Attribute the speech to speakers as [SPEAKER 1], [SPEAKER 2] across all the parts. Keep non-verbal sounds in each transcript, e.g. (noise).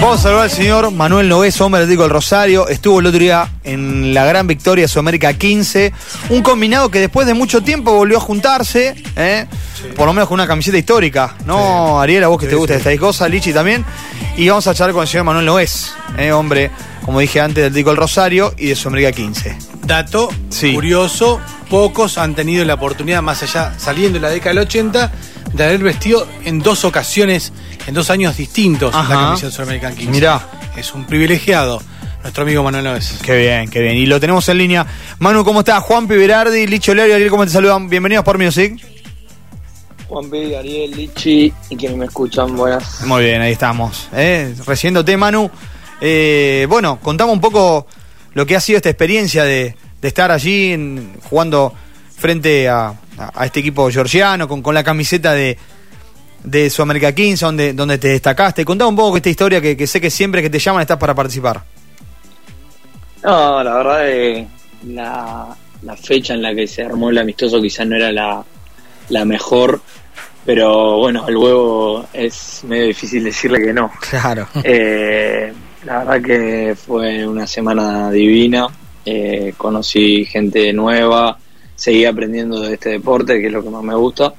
[SPEAKER 1] Vamos a saludar al señor Manuel Noves, hombre atlético del Rosario. Estuvo el otro día en la gran victoria de Sudamérica 15. Un combinado que después de mucho tiempo volvió a juntarse, ¿eh? por lo menos con una camiseta histórica. ¿No, Ariel? A vos que te gusta esta cosa, Lichi también. Y vamos a charlar con el señor Manuel Noves, ¿eh? hombre, como dije antes, del Atlético del Rosario y de Sudamérica 15.
[SPEAKER 2] Dato
[SPEAKER 1] Sí.
[SPEAKER 2] curioso, pocos han tenido la oportunidad, más allá, saliendo de la década del 80, de haber vestido en dos ocasiones, en dos años distintos,
[SPEAKER 1] Ajá.
[SPEAKER 2] la camiseta Sudamerican 15.
[SPEAKER 1] Mirá.
[SPEAKER 2] Es un privilegiado, nuestro amigo Manuel Noves.
[SPEAKER 1] Qué bien, qué bien. Y lo tenemos en línea. Manu, ¿cómo estás? Juan Piberardi, Licho Lerio, Ariel, ¿cómo te saludan? Bienvenidos por Music.
[SPEAKER 3] Juan P, Ariel, Lichi y quienes me escuchan, buenas.
[SPEAKER 1] Muy bien, ahí estamos. ¿eh? Recibiéndote, Manu. Eh, bueno, contamos un poco lo que ha sido esta experiencia de, de estar allí en- jugando frente a, a- a este equipo georgiano con, con la camiseta de, de Sudamérica 15, donde, donde te destacaste. Contame un poco esta historia que, que sé que siempre que te llaman estás para participar.
[SPEAKER 3] No, la verdad es la, la fecha en la que se armó el amistoso quizás no era la, la mejor, pero bueno, luego es medio difícil decirle que no.
[SPEAKER 1] Claro.
[SPEAKER 3] Eh, la verdad que fue una semana divina, eh, conocí gente nueva, seguí aprendiendo de este deporte, que es lo que más me gusta,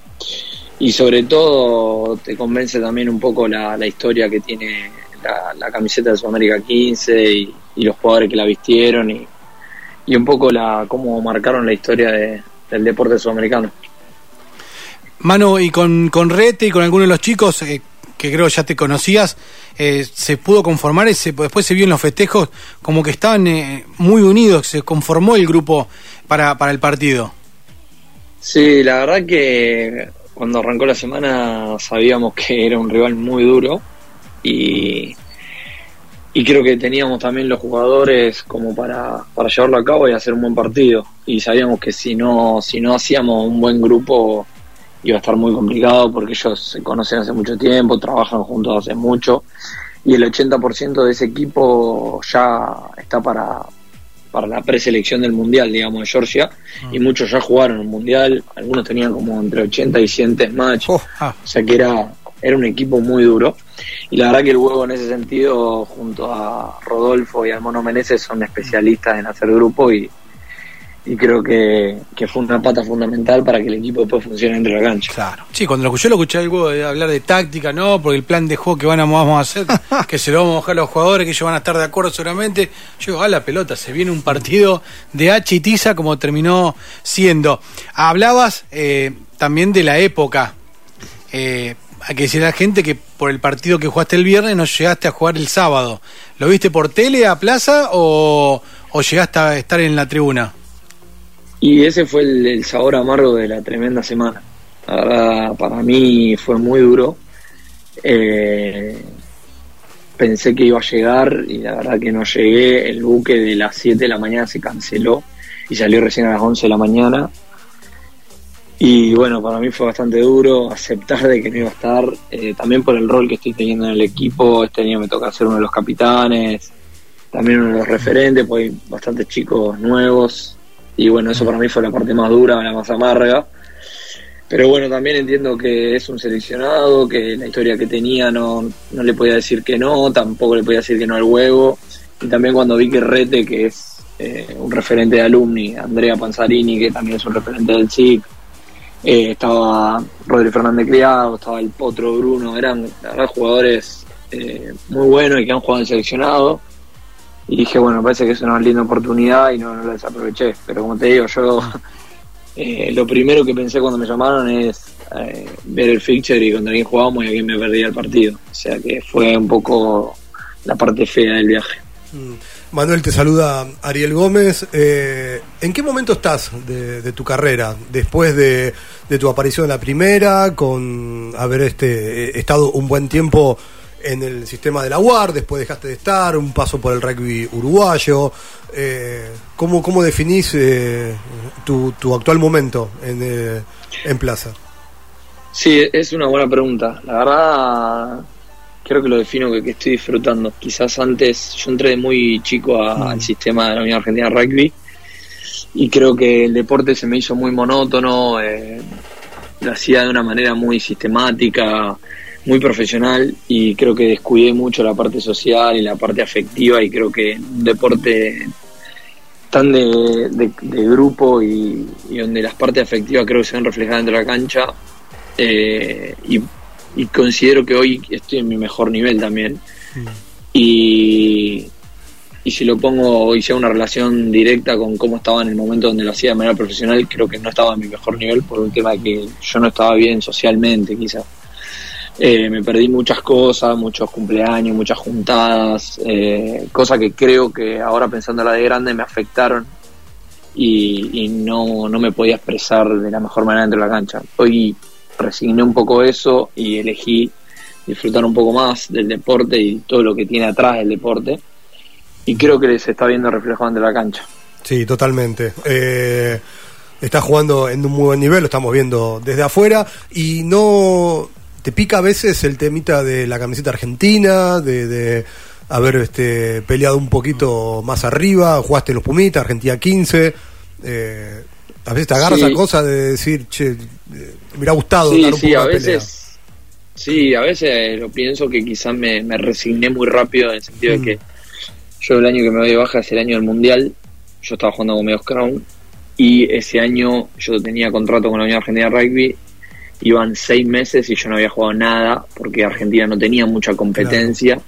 [SPEAKER 3] y sobre todo te convence también un poco la, la historia que tiene la, camiseta de Sudamérica 15 y, y los jugadores que la vistieron y, y un poco la cómo marcaron la historia de- del deporte sudamericano.
[SPEAKER 2] Manu, y con, con Rete y con algunos de los chicos, eh, que creo ya te conocías, eh, se pudo conformar, ese, después se vio en los festejos como que estaban eh, muy unidos, se conformó el grupo para, para el partido.
[SPEAKER 3] Sí, la verdad que cuando arrancó la semana sabíamos que era un rival muy duro y, y creo que teníamos también los jugadores como para, para llevarlo a cabo y hacer un buen partido. Y sabíamos que si no, si no hacíamos un buen grupo iba a estar muy complicado porque ellos se conocen hace mucho tiempo, trabajan juntos hace mucho y el 80% de ese equipo ya está para, para la preselección del Mundial, digamos, de Georgia, y muchos ya jugaron el Mundial, algunos tenían como entre 80 y 100 test match,
[SPEAKER 1] Oh,
[SPEAKER 2] Ah,
[SPEAKER 3] o sea que era, era un equipo muy duro, y la verdad que el huevo en ese sentido, junto a Rodolfo y al Mono Meneses, son especialistas en hacer grupo y, y creo que, que fue una pata fundamental para que el equipo después funcione entre la cancha.
[SPEAKER 1] claro.
[SPEAKER 2] Sí, cuando lo, yo lo escuché algo de hablar de táctica, ¿no? Porque el plan de juego que van a, vamos a hacer, (laughs) que se lo vamos a mojar a los jugadores, que ellos van a estar de acuerdo seguramente. Yo digo, a la pelota, se viene un partido de H y tiza como terminó siendo. Hablabas eh, también de la época. Eh, hay que decir a la gente que por el partido que jugaste el viernes no llegaste a jugar el sábado. ¿Lo viste por tele a plaza o, o llegaste a estar en la tribuna?
[SPEAKER 3] Y ese fue el, sabor amargo de la tremenda semana. La verdad, para mí fue muy duro. Eh, pensé que iba a llegar y la verdad que no llegué. El buque de las 7 de la mañana se canceló y salió recién a las 11 de la mañana. Y bueno, para mí fue bastante duro aceptar de que no iba a estar, eh, también por el rol que estoy teniendo en el equipo. Este año me toca ser uno de los capitanes, también uno de los referentes, porque hay bastantes chicos nuevos. Y bueno, eso para mí fue la parte más dura, la más amarga. Pero bueno, también entiendo que es un seleccionado, que la historia que tenía no, no le podía decir que no, tampoco le podía decir que no al huevo. Y también cuando vi que Rete, que es eh, un referente de alumni, Andrea Panzarini, que también es un referente del SIC, eh, estaba Rodri Fernández Criado, estaba el Potro Bruno, eran jugadores eh, muy buenos y que han jugado en seleccionado. Y dije, bueno, parece que es una linda oportunidad y no, no la desaproveché. Pero como te digo, yo (laughs) eh, lo primero que pensé cuando me llamaron es eh, ver el fixture y contra quién jugábamos y a quién me perdía el partido. O sea que fue un poco la parte fea del viaje.
[SPEAKER 4] Manuel, te saluda Ariel Gómez. Eh, ¿En qué momento estás de, de tu carrera? Después de, de tu aparición en la primera, con haber este, eh, estado un buen tiempo en el sistema de la UAR, después dejaste de estar, un paso por el rugby uruguayo. Eh, ¿cómo, ¿Cómo definís eh, tu, tu actual momento en, eh, en Plaza?
[SPEAKER 3] Sí, es una buena pregunta. La verdad, creo que lo defino que, que estoy disfrutando. Quizás antes yo entré muy chico a- al sistema de la Unión Argentina de Rugby y creo que el deporte se me hizo muy monótono, eh, lo hacía de una manera muy sistemática, muy profesional y creo que descuidé mucho la parte social y la parte afectiva y creo que un deporte tan de, de, grupo y, donde las partes afectivas creo que se ven reflejadas dentro de la cancha eh, y, considero que hoy estoy en mi mejor nivel también mm. y, y si lo pongo y sea una relación directa con cómo estaba en el momento donde lo hacía de manera profesional creo que no estaba en mi mejor nivel por un tema de que yo no estaba bien socialmente quizás eh, me perdí muchas cosas, muchos cumpleaños, muchas juntadas, eh, cosas que creo que ahora pensando la de grande me afectaron y, no, no, me podía expresar de la mejor manera dentro de la cancha. Hoy resigné un poco eso y elegí disfrutar un poco más del deporte y todo lo que tiene atrás del deporte y creo que se está viendo reflejado dentro de la cancha.
[SPEAKER 4] Sí, totalmente. Eh, está jugando en un muy buen nivel, lo estamos viendo desde afuera y no ¿Te pica a veces el temita de la camiseta argentina, de, haber este, peleado un poquito más arriba? Jugaste los Pumitas, Argentina 15. Eh, a veces te agarras a cosa de decir, che, eh, me hubiera gustado
[SPEAKER 3] sí, dar un sí, a veces, Sí, a veces lo pienso que quizás me, resigné muy rápido en el sentido de mm. que yo el año que me voy de baja es el año del Mundial. Yo estaba jugando con Medios Crown y ese año yo tenía contrato con la Unión Argentina de Rugby iban seis meses y yo no había jugado nada porque Argentina no tenía mucha competencia.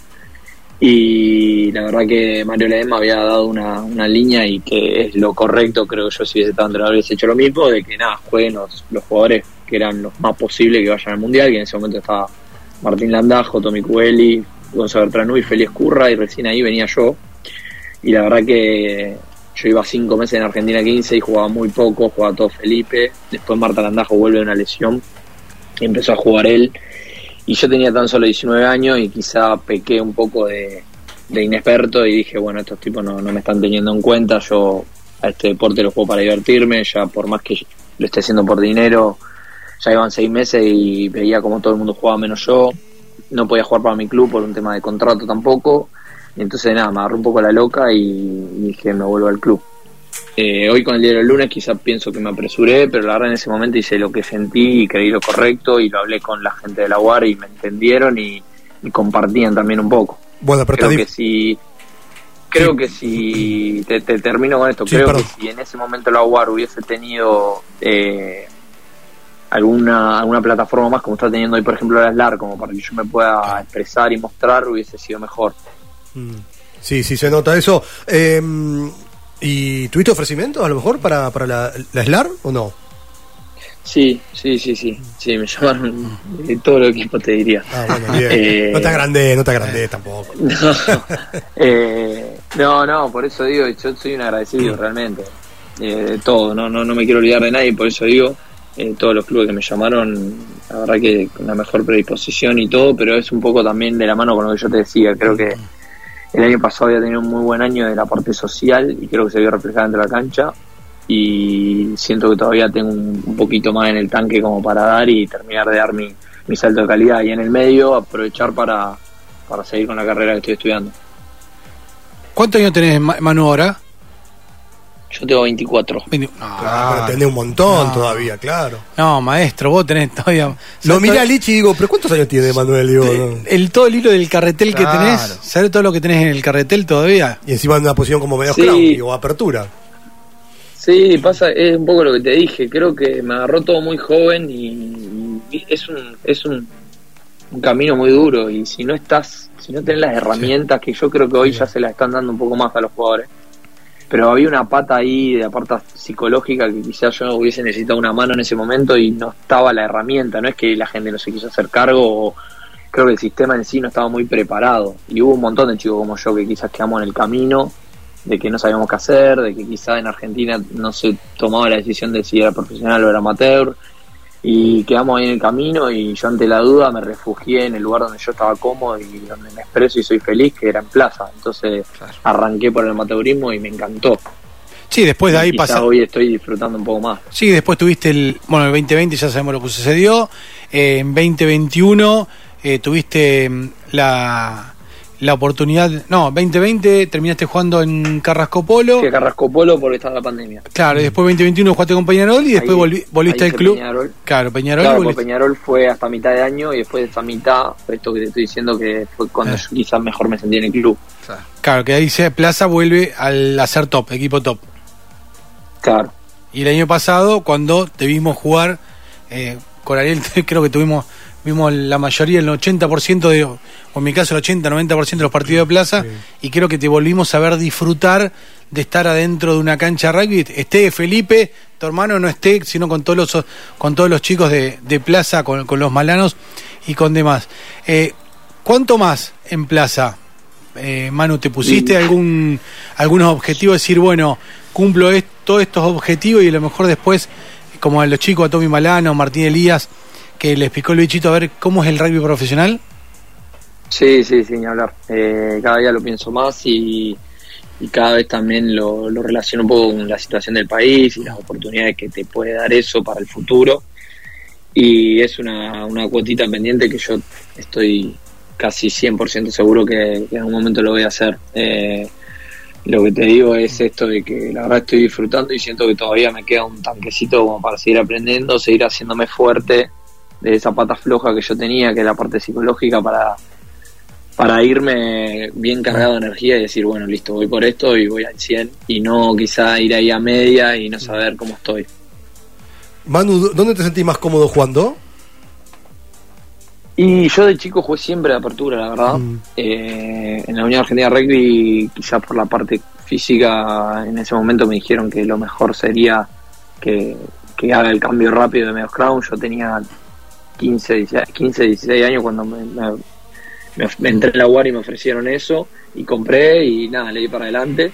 [SPEAKER 3] Y la verdad que Mario Ledema había dado una, una, línea y que es lo correcto, creo yo si hubiese estado entrenador hubiese hecho lo mismo, de que nada, jueguen los, jugadores que eran los más posibles que vayan al Mundial, que en ese momento estaba Martín Landajo, Tommy Cueli, Gonzalo Bertranú y Félix Curra, y recién ahí venía yo. Y la verdad que yo iba cinco meses en Argentina 15 y jugaba muy poco, jugaba todo Felipe, después Marta Landajo vuelve de una lesión empezó a jugar él. Y yo tenía tan solo 19 años y quizá pequé un poco de, inexperto y dije, bueno, estos tipos no, me están teniendo en cuenta, yo a este deporte lo juego para divertirme, ya por más que lo esté haciendo por dinero, ya iban seis meses y veía como todo el mundo jugaba menos yo, no podía jugar para mi club por un tema de contrato tampoco, y entonces nada, me agarré un poco la loca y dije, me vuelvo al club. Eh, hoy con el diario del lunes quizás pienso que me apresuré, pero la verdad en ese momento hice lo que sentí y creí lo correcto y lo hablé con la gente de la UAR y me entendieron y, compartían también un poco.
[SPEAKER 4] Bueno, pero
[SPEAKER 3] creo que si creo que si te, termino con esto, creo que si en ese momento la UAR hubiese tenido eh, alguna alguna plataforma más como está teniendo hoy por ejemplo la SLAR como para que yo me pueda expresar y mostrar hubiese sido mejor.
[SPEAKER 4] Mm. Sí, sí se nota eso. Eh, ¿Y tuviste ofrecimientos a lo mejor para, para la, la SLAR o no?
[SPEAKER 3] Sí, sí, sí, sí. Sí, me llamaron de todo el equipo, te diría.
[SPEAKER 4] Ah, bueno, bien. (laughs) Eh, no te agrandé, no te agrandé tampoco. (laughs)
[SPEAKER 3] Eh, no, no, por eso digo, yo soy un agradecido realmente. Eh, de todo, no, no, no me quiero olvidar de nadie, por eso digo, todos los clubes que me llamaron, la verdad que con la mejor predisposición y todo, pero es un poco también de la mano con lo que yo te decía. Creo que el año pasado había tenido un muy buen año de la parte social y creo que se vio reflejada entre la cancha y siento que todavía tengo un, poquito más en el tanque como para dar y terminar de dar mi, salto de calidad y en el medio aprovechar para, para seguir con la carrera que estoy estudiando.
[SPEAKER 2] ¿Cuántos años tenés, Manu, ahora?
[SPEAKER 3] Yo tengo 24.
[SPEAKER 4] claro, tenés un montón todavía, claro.
[SPEAKER 2] No, maestro, vos tenés todavía.
[SPEAKER 4] Lo miré a Lichi y digo, ¿pero cuántos años tiene Manuel? Digo,
[SPEAKER 2] el, todo el hilo del carretel que tenés, ¿sabes todo lo que tenés en el carretel todavía?
[SPEAKER 4] Y encima en una posición como medio sí. o apertura.
[SPEAKER 3] Sí, pasa, es un poco lo que te dije. Creo que me agarró todo muy joven y, es un, es un, camino muy duro. Y si no estás, si no tenés las herramientas que yo creo que hoy ya se las están dando un poco más a los jugadores pero había una pata ahí de la psicológica que quizás yo hubiese necesitado una mano en ese momento y no estaba la herramienta, no es que la gente no se quiso hacer cargo o creo que el sistema en sí no estaba muy preparado. Y hubo un montón de chicos como yo que quizás quedamos en el camino de que no sabíamos qué hacer, de que quizás en Argentina no se tomaba la decisión de si era profesional o era amateur y quedamos ahí en el camino y yo ante la duda me refugié en el lugar donde yo estaba cómodo y donde me expreso y soy feliz, que era en plaza. Entonces arranqué por el amateurismo y me encantó.
[SPEAKER 2] Sí, después de ahí pasa.
[SPEAKER 3] Hoy estoy disfrutando un poco más.
[SPEAKER 2] Sí, después tuviste el. Bueno, el 2020 ya sabemos lo que sucedió. Eh, en 2021 eh, tuviste mm, la, la oportunidad. No, 2020 terminaste jugando en Carrasco Polo.
[SPEAKER 3] A Carrasco Polo por estaba la pandemia.
[SPEAKER 2] Claro, y después 2021 jugaste con Peñarol y después
[SPEAKER 3] Ahí-
[SPEAKER 2] volvi- volviste al club.
[SPEAKER 3] Peñarol.
[SPEAKER 2] Claro, Peñarol.
[SPEAKER 3] Claro,
[SPEAKER 2] volviste-
[SPEAKER 3] porque Peñarol fue hasta mitad de año y después de esa mitad, esto que te estoy diciendo que fue cuando
[SPEAKER 2] Eh.
[SPEAKER 3] yo quizás mejor me sentí en el club.
[SPEAKER 2] Claro, que ahí se Plaza vuelve al hacer top, equipo top.
[SPEAKER 3] Claro.
[SPEAKER 2] Y el año pasado, cuando te vimos jugar, eh, con Ariel (laughs) creo que tuvimos vimos la mayoría, el 80% de, o en mi caso el 80-90% de los partidos de plaza, y creo que te volvimos a ver disfrutar de estar adentro de una cancha de rugby. Esté Felipe, tu hermano no esté, sino con todos los, con todos los chicos de, de plaza, con, con los malanos y con demás. Eh, ¿Cuánto más en plaza? Eh, Manu, ¿te pusiste algún algunos objetivos? Decir, bueno, cumplo est- todos estos objetivos y a lo mejor después, como a los chicos, a Tommy Malano, Martín Elías, que les picó el bichito a ver cómo es el rugby profesional.
[SPEAKER 3] Sí, sí, sin hablar. Eh, cada día lo pienso más y, cada vez también lo, relaciono un poco con la situación del país y las oportunidades que te puede dar eso para el futuro. Y es una, una cuotita pendiente que yo estoy casi 100% seguro que, que en algún momento lo voy a hacer. Eh, lo que te digo es esto de que la verdad estoy disfrutando y siento que todavía me queda un tanquecito como para seguir aprendiendo, seguir haciéndome fuerte de esa pata floja que yo tenía, que es la parte psicológica para, para irme bien cargado de energía y decir, bueno, listo, voy por esto y voy al 100 y no quizá ir ahí a media y no saber cómo estoy.
[SPEAKER 4] Manu, ¿dónde te sentís más cómodo jugando?
[SPEAKER 3] Y yo de chico jugué siempre de apertura, la verdad.
[SPEAKER 4] Mm.
[SPEAKER 3] Eh, en la Unión Argentina de Rugby, quizás por la parte física, en ese momento me dijeron que lo mejor sería que, que haga el cambio rápido de medio crown. Yo tenía 15, 16, 15, 16 años cuando me, me- me- entré en la UAR y me ofrecieron eso y compré y nada, le di para adelante.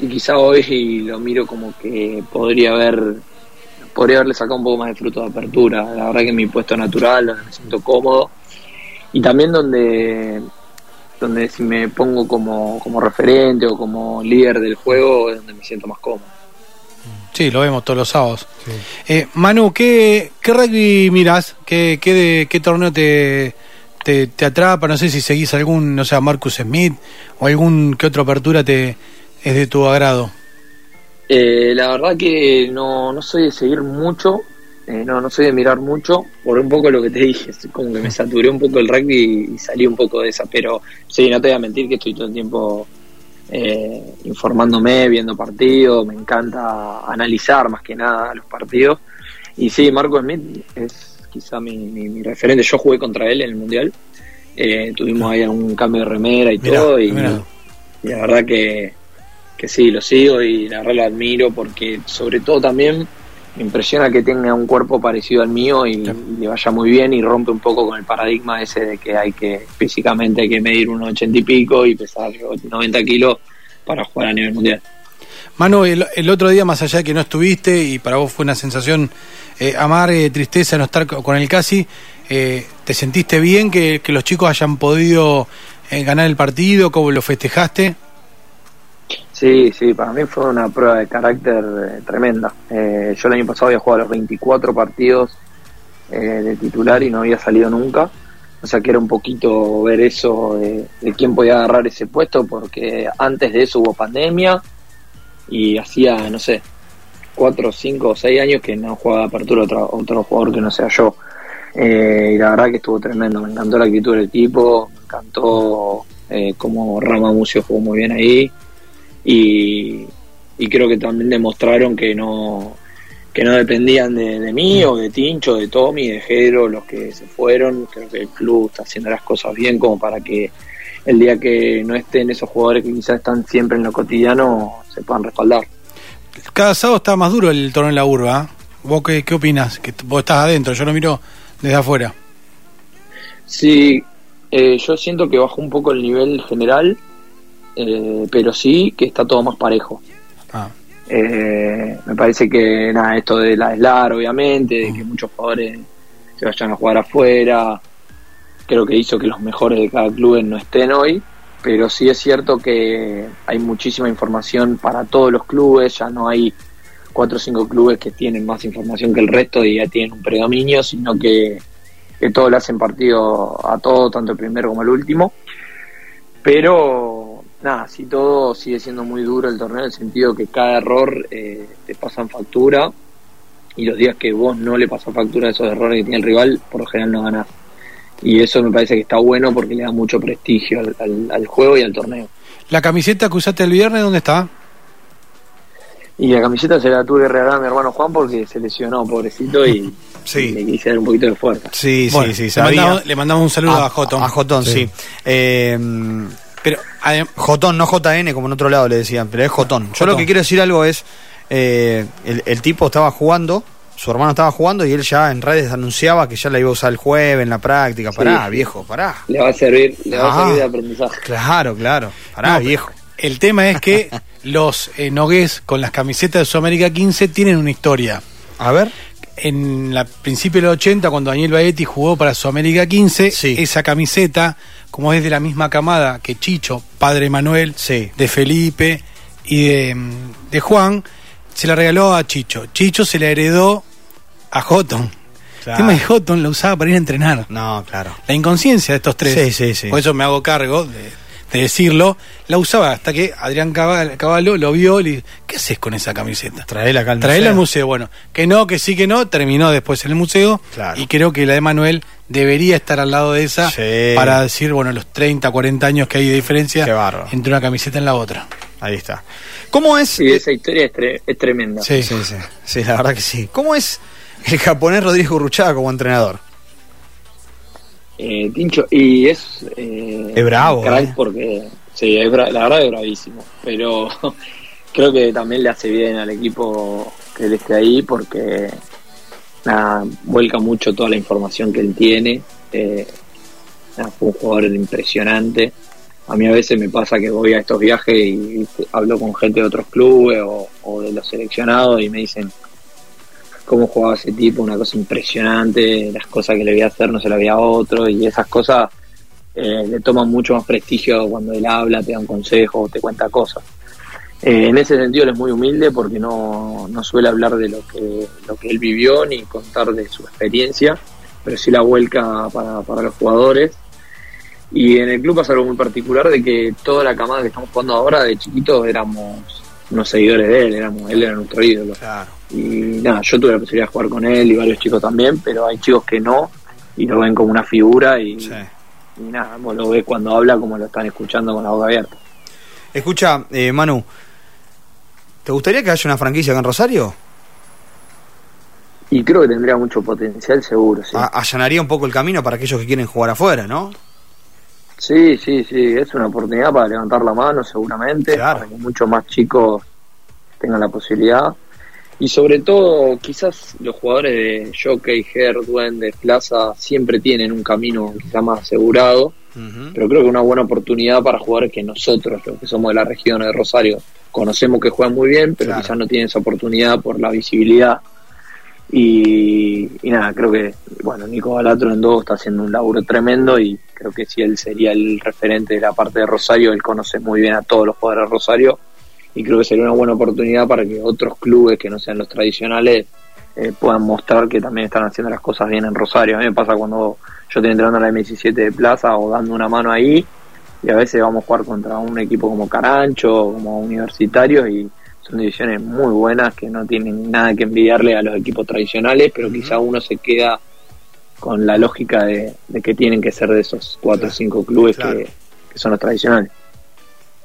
[SPEAKER 3] Y quizá hoy lo miro como que podría haber podría haberle sacado un poco más de fruto de apertura. La verdad que mi puesto natural, donde me siento cómodo. Y también donde, donde si me pongo como, como referente o como líder del juego, es donde me siento más cómodo.
[SPEAKER 2] Sí, lo vemos todos los sábados. Eh, Manu, ¿qué, qué rugby miras? ¿Qué, qué, de- qué torneo te, te, te atrapa? No sé si seguís algún, no sé, a Marcus Smith o algún que otra apertura te es de tu agrado.
[SPEAKER 3] Eh, la verdad que no, no soy de seguir mucho, eh, no, no soy de mirar mucho, por un poco lo que te (laughs) dije, es como que me saturé un poco el rugby y salí un poco de esa, pero sí, no te voy a mentir que estoy todo el tiempo eh, informándome, viendo partidos, me encanta analizar más que nada los partidos. Y sí, Marco Smith es quizá mi, mi, mi referente, yo jugué contra él en el Mundial, eh, tuvimos ahí un cambio de remera y
[SPEAKER 2] Mirá,
[SPEAKER 3] todo, y,
[SPEAKER 2] mirá.
[SPEAKER 3] y la verdad que, que sí, lo sigo y la verdad lo admiro porque sobre todo también me impresiona que tenga un cuerpo parecido al mío y, y le vaya muy bien y rompe un poco con el paradigma ese de que hay que físicamente hay que medir unos ochenta y pico y pesar 90 kilos para jugar a nivel mundial.
[SPEAKER 2] Manu, el, el otro día, más allá de que no estuviste y para vos fue una sensación eh, amarga, y tristeza no estar co- con el casi, eh, ¿te sentiste bien que, que los chicos hayan podido eh, ganar el partido? ¿Cómo lo festejaste?
[SPEAKER 3] Sí, sí, para mí fue una prueba de carácter eh, tremenda. Eh, yo el año pasado había jugado los 24 partidos eh, de titular y no había salido nunca. O sea que era un poquito ver eso de, de quién podía agarrar ese puesto, porque antes de eso hubo pandemia y hacía, no sé, cuatro, cinco o seis años que no jugaba apertura otro, otro jugador que no sea yo. Eh, y la verdad que estuvo tremendo, me encantó la actitud del equipo, me encantó eh, cómo Rama Mucio jugó muy bien ahí y, y creo que también demostraron que no que no dependían de, de mí o de Tincho, de Tommy, de Jero, los que se fueron. Creo que el club está haciendo las cosas bien como para que el día que no estén esos jugadores que quizás están siempre en lo cotidiano se puedan respaldar.
[SPEAKER 2] Cada sábado está más duro el torneo en la urba. ¿ah? ¿Vos qué, qué opinas? Que vos estás adentro, yo lo miro desde afuera.
[SPEAKER 3] Sí, eh, yo siento que bajó un poco el nivel general, eh, pero sí que está todo más parejo.
[SPEAKER 2] Ah,
[SPEAKER 3] Eh, me parece que nada, esto de la eslar, obviamente, de que muchos jugadores se vayan a jugar afuera, creo que hizo que los mejores de cada club no estén hoy, pero sí es cierto que hay muchísima información para todos los clubes, ya no hay cuatro o cinco clubes que tienen más información que el resto y ya tienen un predominio, sino que, que todos le hacen partido a todo, tanto el primero como el último. Pero, nada, si todo sigue siendo muy duro el torneo, en el sentido que cada error eh, te pasan factura y los días que vos no le pasas factura a esos errores que tiene el rival, por lo general no ganás. Y eso me parece que está bueno porque le da mucho prestigio al, al- al juego y al torneo.
[SPEAKER 2] La camiseta que usaste el viernes, ¿dónde está?
[SPEAKER 3] Y la camiseta se la tuve que regalar a mi hermano Juan porque se lesionó, pobrecito, y, (laughs)
[SPEAKER 1] Sí.
[SPEAKER 3] le quise dar un poquito de fuerza.
[SPEAKER 1] Sí,
[SPEAKER 2] Bueno,
[SPEAKER 1] sí, sí,
[SPEAKER 2] le,
[SPEAKER 1] sabía.
[SPEAKER 2] mandamos, le mandamos un saludo a, Jotón.
[SPEAKER 1] A Jotón, sí.
[SPEAKER 4] Sí.
[SPEAKER 1] Eh, Jotón, no JN como en otro lado le decían, pero es Jotón. Yo
[SPEAKER 2] Jotón.
[SPEAKER 1] lo que quiero decir algo es, eh, el, el tipo estaba jugando, su hermano estaba jugando y él ya en redes anunciaba que ya la iba a usar el jueves en la práctica. Pará,
[SPEAKER 3] sí.
[SPEAKER 1] viejo, pará.
[SPEAKER 3] Le va a servir, le va
[SPEAKER 1] Ah.
[SPEAKER 3] a servir de aprendizaje.
[SPEAKER 1] Claro, claro. Pará,
[SPEAKER 2] No,
[SPEAKER 1] viejo.
[SPEAKER 2] El tema es que (laughs) los eh, nogués con las camisetas de Sudamérica 15 tienen una historia.
[SPEAKER 1] A ver.
[SPEAKER 2] En la principio de los 80, cuando Daniel Baetti jugó para Sudamérica 15,
[SPEAKER 1] Sí.
[SPEAKER 2] esa camiseta, como es de la misma camada que Chicho, padre Manuel,
[SPEAKER 1] Sí.
[SPEAKER 2] de Felipe y de, de Juan, se la regaló a Chicho. Chicho se la heredó a Houghton.
[SPEAKER 1] Claro.
[SPEAKER 2] El tema de Houghton la usaba para ir a entrenar.
[SPEAKER 1] No, claro.
[SPEAKER 2] La inconsciencia de estos tres,
[SPEAKER 1] Sí, sí, sí.
[SPEAKER 2] por eso me hago cargo de, de decirlo, la usaba hasta que Adrián Cabal- Caballo lo vio y le dijo, ¿qué haces con esa camiseta?
[SPEAKER 1] Traela acá al
[SPEAKER 2] Traerla al
[SPEAKER 1] museo.
[SPEAKER 2] museo. Bueno, que no, que sí, que no, terminó después en el museo.
[SPEAKER 1] Claro.
[SPEAKER 2] Y creo que la de Manuel debería estar al lado de esa
[SPEAKER 1] Sí.
[SPEAKER 2] para decir, bueno, los 30, 40 años que hay de diferencia entre una camiseta y la otra.
[SPEAKER 1] Ahí está. ¿Cómo es?
[SPEAKER 3] Sí, esa historia es, tre- es tremenda.
[SPEAKER 2] Sí.
[SPEAKER 1] Sí, sí, sí, la verdad que sí. ¿Cómo es el japonés Rodrigo Urruchaga como entrenador?
[SPEAKER 3] Eh, Tincho, y es. eh,
[SPEAKER 1] Es bravo,
[SPEAKER 3] crack
[SPEAKER 1] eh.
[SPEAKER 3] porque. Sí, es bra- la verdad es bravísimo. Pero (laughs) creo que también le hace bien al equipo que él esté ahí porque. Nada, vuelca mucho toda la información que él tiene. Eh, nada, fue un jugador impresionante. A mí a veces me pasa que voy a estos viajes y hablo con gente de otros clubes o, o de los seleccionados y me dicen cómo jugaba ese tipo, una cosa impresionante, las cosas que le voy a hacer no se las veía a otro y esas cosas eh, le toman mucho más prestigio cuando él habla, te da un consejo te cuenta cosas. Eh, en ese sentido él es muy humilde porque no, no suele hablar de lo que, lo que él vivió ni contar de su experiencia, pero sí la vuelca para, para los jugadores. Y en el club pasa algo muy particular de que toda la camada que estamos jugando ahora de chiquitos éramos unos seguidores de él, éramos, él era nuestro ídolo.
[SPEAKER 1] Claro.
[SPEAKER 3] Y nada, yo tuve la posibilidad de jugar con él y varios chicos también, pero hay chicos que no y lo ven como una figura y,
[SPEAKER 1] Sí.
[SPEAKER 3] y nada, vos lo ves cuando habla como lo están escuchando con la boca abierta.
[SPEAKER 1] Escucha, eh, Manu, ¿te gustaría que haya una franquicia acá en Rosario?
[SPEAKER 3] Y creo que tendría mucho potencial, seguro, sí.
[SPEAKER 1] A- allanaría un poco el camino para aquellos que quieren jugar afuera, ¿no?
[SPEAKER 3] Sí, sí, sí, es una oportunidad para levantar la mano, seguramente,
[SPEAKER 1] Claro.
[SPEAKER 3] para que muchos más chicos tengan la posibilidad. Y sobre todo, quizás los jugadores de Jockey, Her, Duende, Plaza siempre tienen un camino quizás más asegurado, pero creo que una buena oportunidad para jugadores que nosotros, los que somos de la región de Rosario, conocemos que juegan muy bien, pero
[SPEAKER 1] Claro.
[SPEAKER 3] quizás no tienen esa oportunidad por la visibilidad. Y, y nada, creo que, bueno, Nico Balatro en dos está haciendo un laburo tremendo y creo que si él sería el referente de la parte de Rosario, él conoce muy bien a todos los jugadores de Rosario y creo que sería una buena oportunidad para que otros clubes que no sean los tradicionales eh, puedan mostrar que también están haciendo las cosas bien en Rosario. A mí me pasa cuando yo estoy entrando en la M17 de Plaza o dando una mano ahí y a veces vamos a jugar contra un equipo como Carancho, como Universitario y son divisiones muy buenas que no tienen nada que envidiarle a los equipos tradicionales, pero quizá uno se queda con la lógica de, de que tienen que ser de esos cuatro o cinco clubes
[SPEAKER 1] Claro.
[SPEAKER 3] que, que son los tradicionales.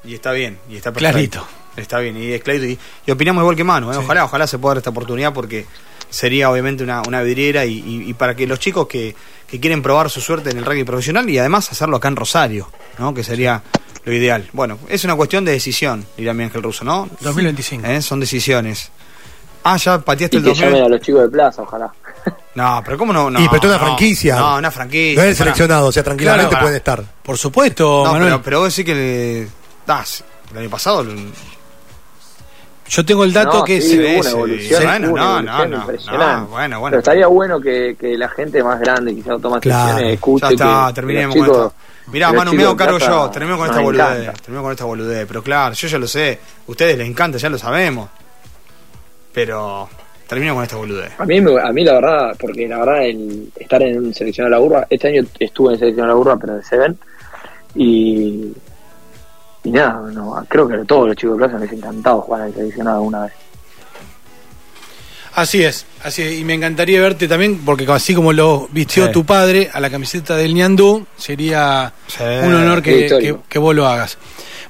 [SPEAKER 1] Y está bien, y está perfecto.
[SPEAKER 2] Clarito.
[SPEAKER 1] Está bien, y es. Y, y opinamos igual que Manu, ¿eh? ojalá, ojalá se pueda dar esta oportunidad porque sería obviamente una, una vidriera y, y- y para que los chicos que, que quieren probar su suerte en el rugby profesional y además hacerlo acá en Rosario, ¿no? Que sería lo ideal. Bueno, es una cuestión de decisión, dirá mi Ángel Russo, ¿no?
[SPEAKER 2] 2025.
[SPEAKER 1] ¿Eh? Son decisiones. Ah, ya pateaste
[SPEAKER 3] Y
[SPEAKER 1] el
[SPEAKER 3] que llamen
[SPEAKER 1] 2000.
[SPEAKER 3] a los chicos de Plaza, ojalá.
[SPEAKER 1] No, pero ¿cómo no? no
[SPEAKER 4] y pero es una
[SPEAKER 1] no,
[SPEAKER 4] franquicia.
[SPEAKER 1] No, una franquicia.
[SPEAKER 4] No es seleccionado, o sea, tranquilamente
[SPEAKER 1] Claro,
[SPEAKER 4] pueden estar.
[SPEAKER 2] Por supuesto,
[SPEAKER 1] No,
[SPEAKER 2] Manuel.
[SPEAKER 1] pero, pero vos decís que le. das el año pasado.
[SPEAKER 2] Yo tengo el dato
[SPEAKER 3] No,
[SPEAKER 2] que
[SPEAKER 3] sí,
[SPEAKER 2] se-
[SPEAKER 3] una evolución, una
[SPEAKER 1] no, no, no,
[SPEAKER 3] impresionante.
[SPEAKER 1] no, bueno, bueno.
[SPEAKER 3] Pero estaría bueno que, que la gente más grande, quizás toma
[SPEAKER 4] Claro.
[SPEAKER 3] decisiones, escuche
[SPEAKER 1] Ya está,
[SPEAKER 3] que-
[SPEAKER 1] terminemos
[SPEAKER 3] que
[SPEAKER 1] con
[SPEAKER 3] chicos-
[SPEAKER 1] esto. Mirá, Manu, me hago cargo yo. Terminemos con esta boludez.
[SPEAKER 3] encanta.
[SPEAKER 1] Terminemos con esta boludez. Pero claro, yo ya lo sé. A ustedes les encanta, ya lo sabemos. Pero terminemos con esta boludez.
[SPEAKER 3] A mí, me- a mí la verdad, porque la verdad el estar en selección de la burra, este año estuve en selección de la burra, pero de Seven, y y nada, no, creo que a todos los chicos de plaza les encantado jugar el seleccionado alguna vez.
[SPEAKER 2] Así es, así es. Y me encantaría verte también, porque así como lo vistió
[SPEAKER 1] Sí.
[SPEAKER 2] tu padre a la camiseta del Ñandú, sería
[SPEAKER 1] Sí.
[SPEAKER 2] un honor que- que vos lo hagas.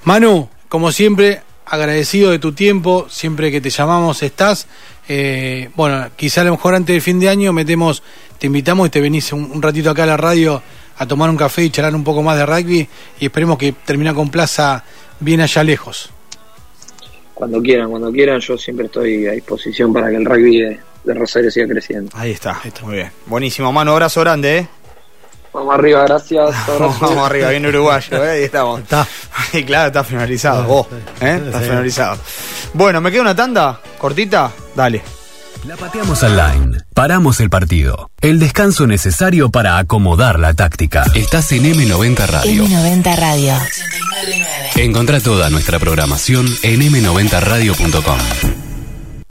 [SPEAKER 2] Manu, como siempre, agradecido de tu tiempo, siempre que te llamamos estás. Eh, bueno, quizá a lo mejor antes del fin de año metemos, te invitamos y te venís un, un ratito acá a la radio a tomar un café y charlar un poco más de rugby y esperemos que termine con Plaza bien allá lejos.
[SPEAKER 3] Cuando quieran, cuando quieran, yo siempre estoy a disposición para que el rugby de, de Rosario siga creciendo.
[SPEAKER 1] Ahí está. Muy bien. Buenísimo, mano. Abrazo grande, ¿eh?
[SPEAKER 3] Vamos arriba, gracias. (laughs) abrazo.
[SPEAKER 1] Vamos arriba, bien uruguayo, ¿eh? Ahí estamos.
[SPEAKER 4] Está. (laughs)
[SPEAKER 1] Y claro, está finalizado. Vos, ¿eh? Está finalizado. Bueno, ¿me queda una tanda? ¿Cortita? Dale.
[SPEAKER 5] La pateamos al line. Paramos el partido. El descanso necesario para acomodar la táctica. Estás en M90 Radio.
[SPEAKER 6] M90 Radio.
[SPEAKER 5] Encontrá toda nuestra programación en m90radio.com.